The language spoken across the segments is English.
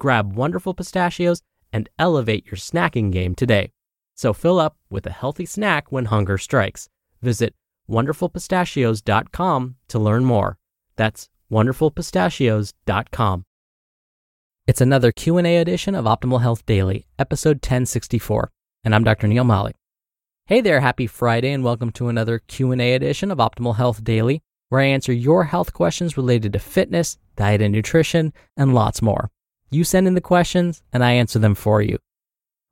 Grab Wonderful Pistachios and elevate your snacking game today. So fill up with a healthy snack when hunger strikes. Visit wonderfulpistachios.com to learn more. That's wonderfulpistachios.com. It's another Q&A edition of Optimal Health Daily, episode 1064, and I'm Dr. Neal Malik. Hey there, happy Friday and welcome to another Q&A edition of Optimal Health Daily, where I answer your health questions related to fitness, diet and nutrition, and lots more. You send in the questions and I answer them for you.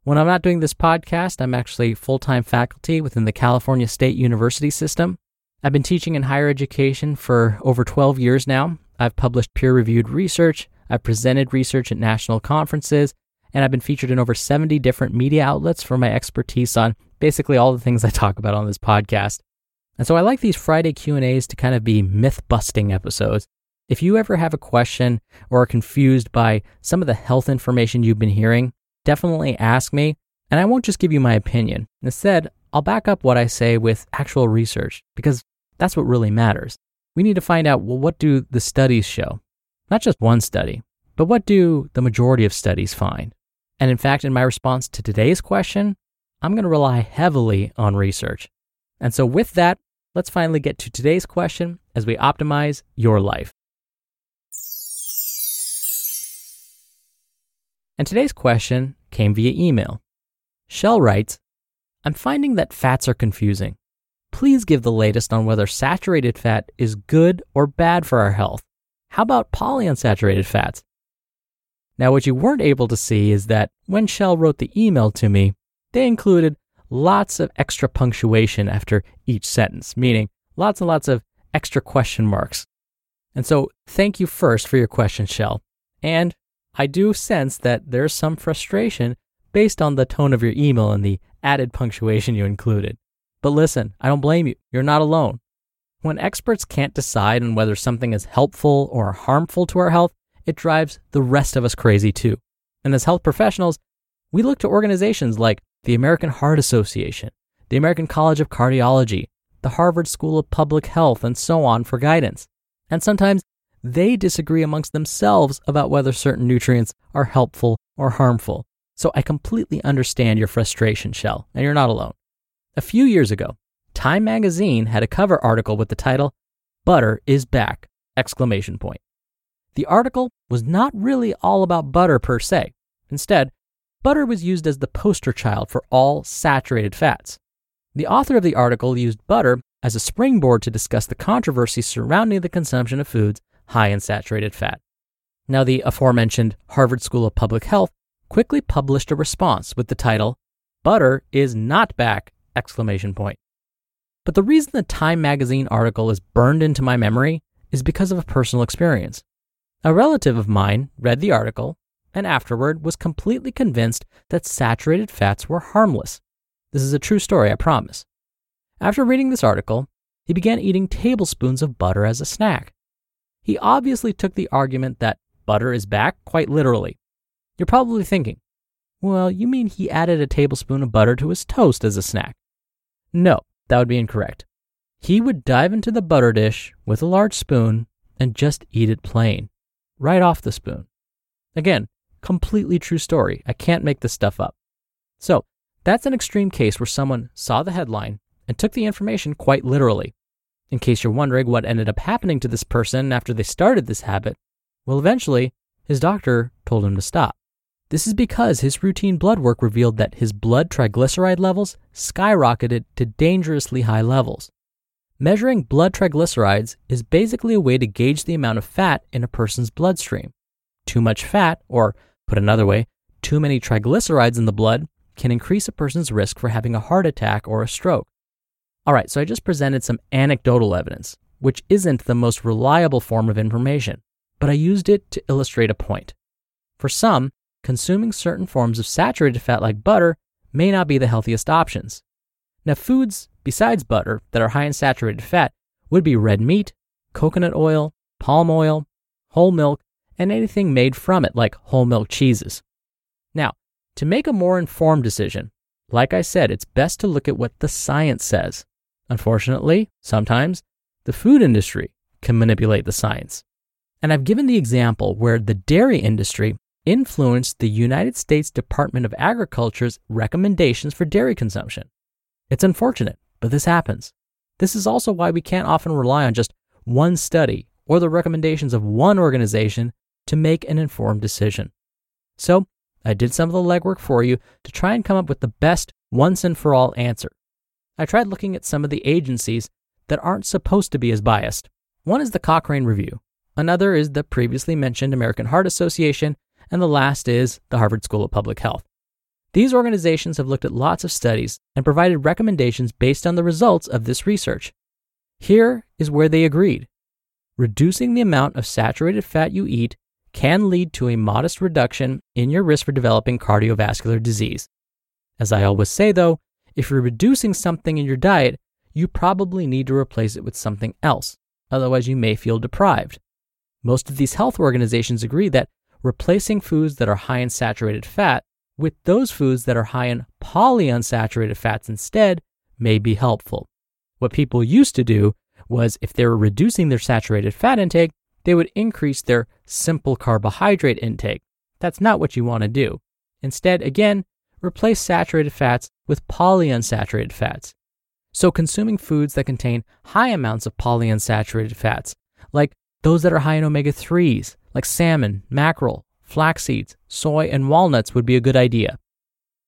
When I'm not doing this podcast, I'm actually full-time faculty within the California State University system. I've been teaching in higher education for over 12 years now. I've published peer-reviewed research, I've presented research at national conferences, and I've been featured in over 70 different media outlets for my expertise on basically all the things I talk about on this podcast. And so I like these Friday Q&As to kind of be myth-busting episodes. If you ever have a question or are confused by some of the health information you've been hearing, definitely ask me, and I won't just give you my opinion. Instead, I'll back up what I say with actual research because that's what really matters. We need to find out well, what do the studies show? Not just one study, but what do the majority of studies find? And in fact, in my response to today's question, I'm going to rely heavily on research. And so, with that, let's finally get to today's question as we optimize your life. And today's question came via email. Shell writes I'm finding that fats are confusing. Please give the latest on whether saturated fat is good or bad for our health. How about polyunsaturated fats? Now, what you weren't able to see is that when Shell wrote the email to me, they included lots of extra punctuation after each sentence, meaning lots and lots of extra question marks. And so, thank you first for your question, Shell. And I do sense that there's some frustration based on the tone of your email and the added punctuation you included. But listen, I don't blame you. You're not alone. When experts can't decide on whether something is helpful or harmful to our health, it drives the rest of us crazy too. And as health professionals, we look to organizations like the American Heart Association, the American College of Cardiology, the Harvard School of Public Health, and so on for guidance. And sometimes they disagree amongst themselves about whether certain nutrients are helpful or harmful. So I completely understand your frustration, Shell, and you're not alone. A few years ago, Time magazine had a cover article with the title Butter is back! exclamation point. The article was not really all about butter per se. Instead, butter was used as the poster child for all saturated fats. The author of the article used butter as a springboard to discuss the controversy surrounding the consumption of foods high in saturated fat. Now, the aforementioned Harvard School of Public Health quickly published a response with the title, Butter is not back! exclamation point. But the reason the Time magazine article is burned into my memory is because of a personal experience. A relative of mine read the article and afterward was completely convinced that saturated fats were harmless. This is a true story, I promise. After reading this article, he began eating tablespoons of butter as a snack. He obviously took the argument that butter is back quite literally. You're probably thinking, well, you mean he added a tablespoon of butter to his toast as a snack? No, that would be incorrect. he would dive into the butter dish with a large spoon and just eat it plain, right off the spoon. Again, completely true story. I can't make this stuff up. So, that's an extreme case where someone saw the headline and took the information quite literally. In case you're wondering what ended up happening to this person after they started this habit, well, eventually, his doctor told him to stop. This is because his routine blood work revealed that his blood triglyceride levels skyrocketed to dangerously high levels. Measuring blood triglycerides is basically a way to gauge the amount of fat in a person's bloodstream. Too much fat, or put another way, too many triglycerides in the blood, can increase a person's risk for having a heart attack or a stroke. All right, so I just presented some anecdotal evidence, which isn't the most reliable form of information, but I used it to illustrate a point. For some, consuming certain forms of saturated fat like butter may not be the healthiest options. Now, foods besides butter that are high in saturated fat would be red meat, coconut oil, palm oil, whole milk, and anything made from it like whole milk cheeses. Now, to make a more informed decision, like I said, it's best to look at what the science says. Unfortunately, sometimes the food industry can manipulate the science. And I've given the example where the dairy industry influenced the United States Department of Agriculture's recommendations for dairy consumption. It's unfortunate, but this happens. This is also why we can't often rely on just one study or the recommendations of one organization to make an informed decision. So, I did some of the legwork for you to try and come up with the best once and for all answer. I tried looking at some of the agencies that aren't supposed to be as biased. One is the Cochrane Review, another is the previously mentioned American Heart Association, and the last is the Harvard School of Public Health. These organizations have looked at lots of studies and provided recommendations based on the results of this research. Here is where they agreed. Reducing the amount of saturated fat you eat can lead to a modest reduction in your risk for developing cardiovascular disease. As I always say, though, if you're reducing something in your diet, you probably need to replace it with something else. Otherwise, you may feel deprived. Most of these health organizations agree that replacing foods that are high in saturated fat with those foods that are high in polyunsaturated fats instead may be helpful. What people used to do was if they were reducing their saturated fat intake, they would increase their simple carbohydrate intake. That's not what you want to do. Instead, again, replace saturated fats with polyunsaturated fats. So, consuming foods that contain high amounts of polyunsaturated fats, like those that are high in omega 3s, like salmon, mackerel, flax seeds, soy, and walnuts, would be a good idea.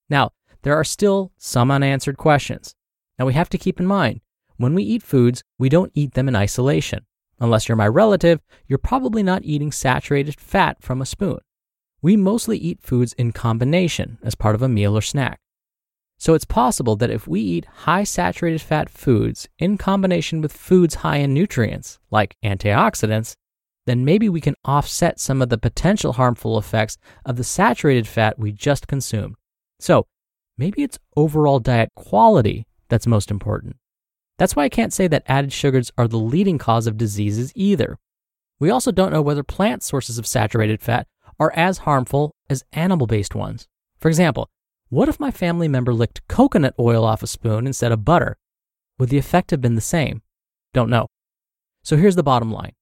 Now, there are still some unanswered questions. Now, we have to keep in mind when we eat foods, we don't eat them in isolation. Unless you're my relative, you're probably not eating saturated fat from a spoon. We mostly eat foods in combination as part of a meal or snack. So it's possible that if we eat high saturated fat foods in combination with foods high in nutrients, like antioxidants, then maybe we can offset some of the potential harmful effects of the saturated fat we just consumed. So maybe it's overall diet quality that's most important. That's why I can't say that added sugars are the leading cause of diseases either. We also don't know whether plant sources of saturated fat are as harmful as animal based ones. For example, what if my family member licked coconut oil off a spoon instead of butter? Would the effect have been the same? Don't know. So here's the bottom line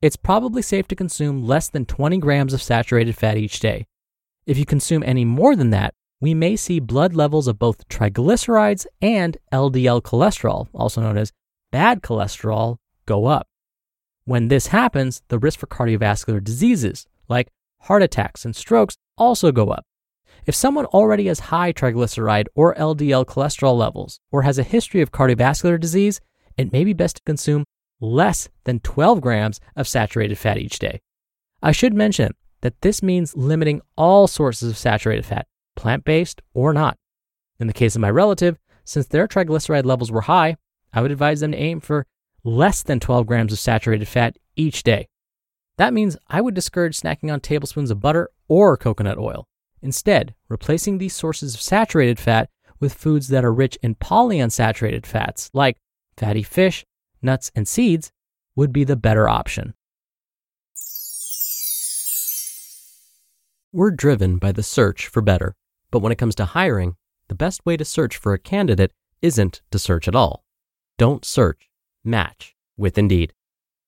it's probably safe to consume less than 20 grams of saturated fat each day. If you consume any more than that, we may see blood levels of both triglycerides and LDL cholesterol, also known as bad cholesterol, go up. When this happens, the risk for cardiovascular diseases like heart attacks and strokes also go up. If someone already has high triglyceride or LDL cholesterol levels or has a history of cardiovascular disease, it may be best to consume less than 12 grams of saturated fat each day. I should mention that this means limiting all sources of saturated fat, plant based or not. In the case of my relative, since their triglyceride levels were high, I would advise them to aim for less than 12 grams of saturated fat each day. That means I would discourage snacking on tablespoons of butter or coconut oil. Instead, replacing these sources of saturated fat with foods that are rich in polyunsaturated fats, like fatty fish, nuts, and seeds, would be the better option. We're driven by the search for better. But when it comes to hiring, the best way to search for a candidate isn't to search at all. Don't search, match with Indeed.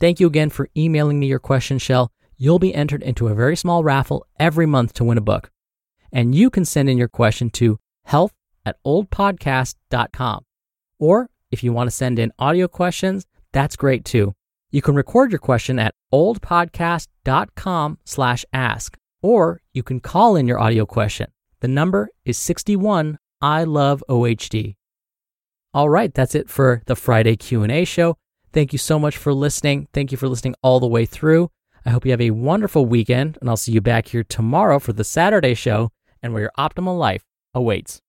Thank you again for emailing me your question, Shell. You'll be entered into a very small raffle every month to win a book. And you can send in your question to health at ohdpodcast.com. Or if you want to send in audio questions, that's great too. You can record your question at ohdpodcast.com slash ask, or you can call in your audio question. The number is 61 I love OHD. All right, that's it for the Friday Q&A show. Thank you so much for listening. Thank you for listening all the way through. I hope you have a wonderful weekend, and I'll see you back here tomorrow for the Saturday show and where your optimal life awaits.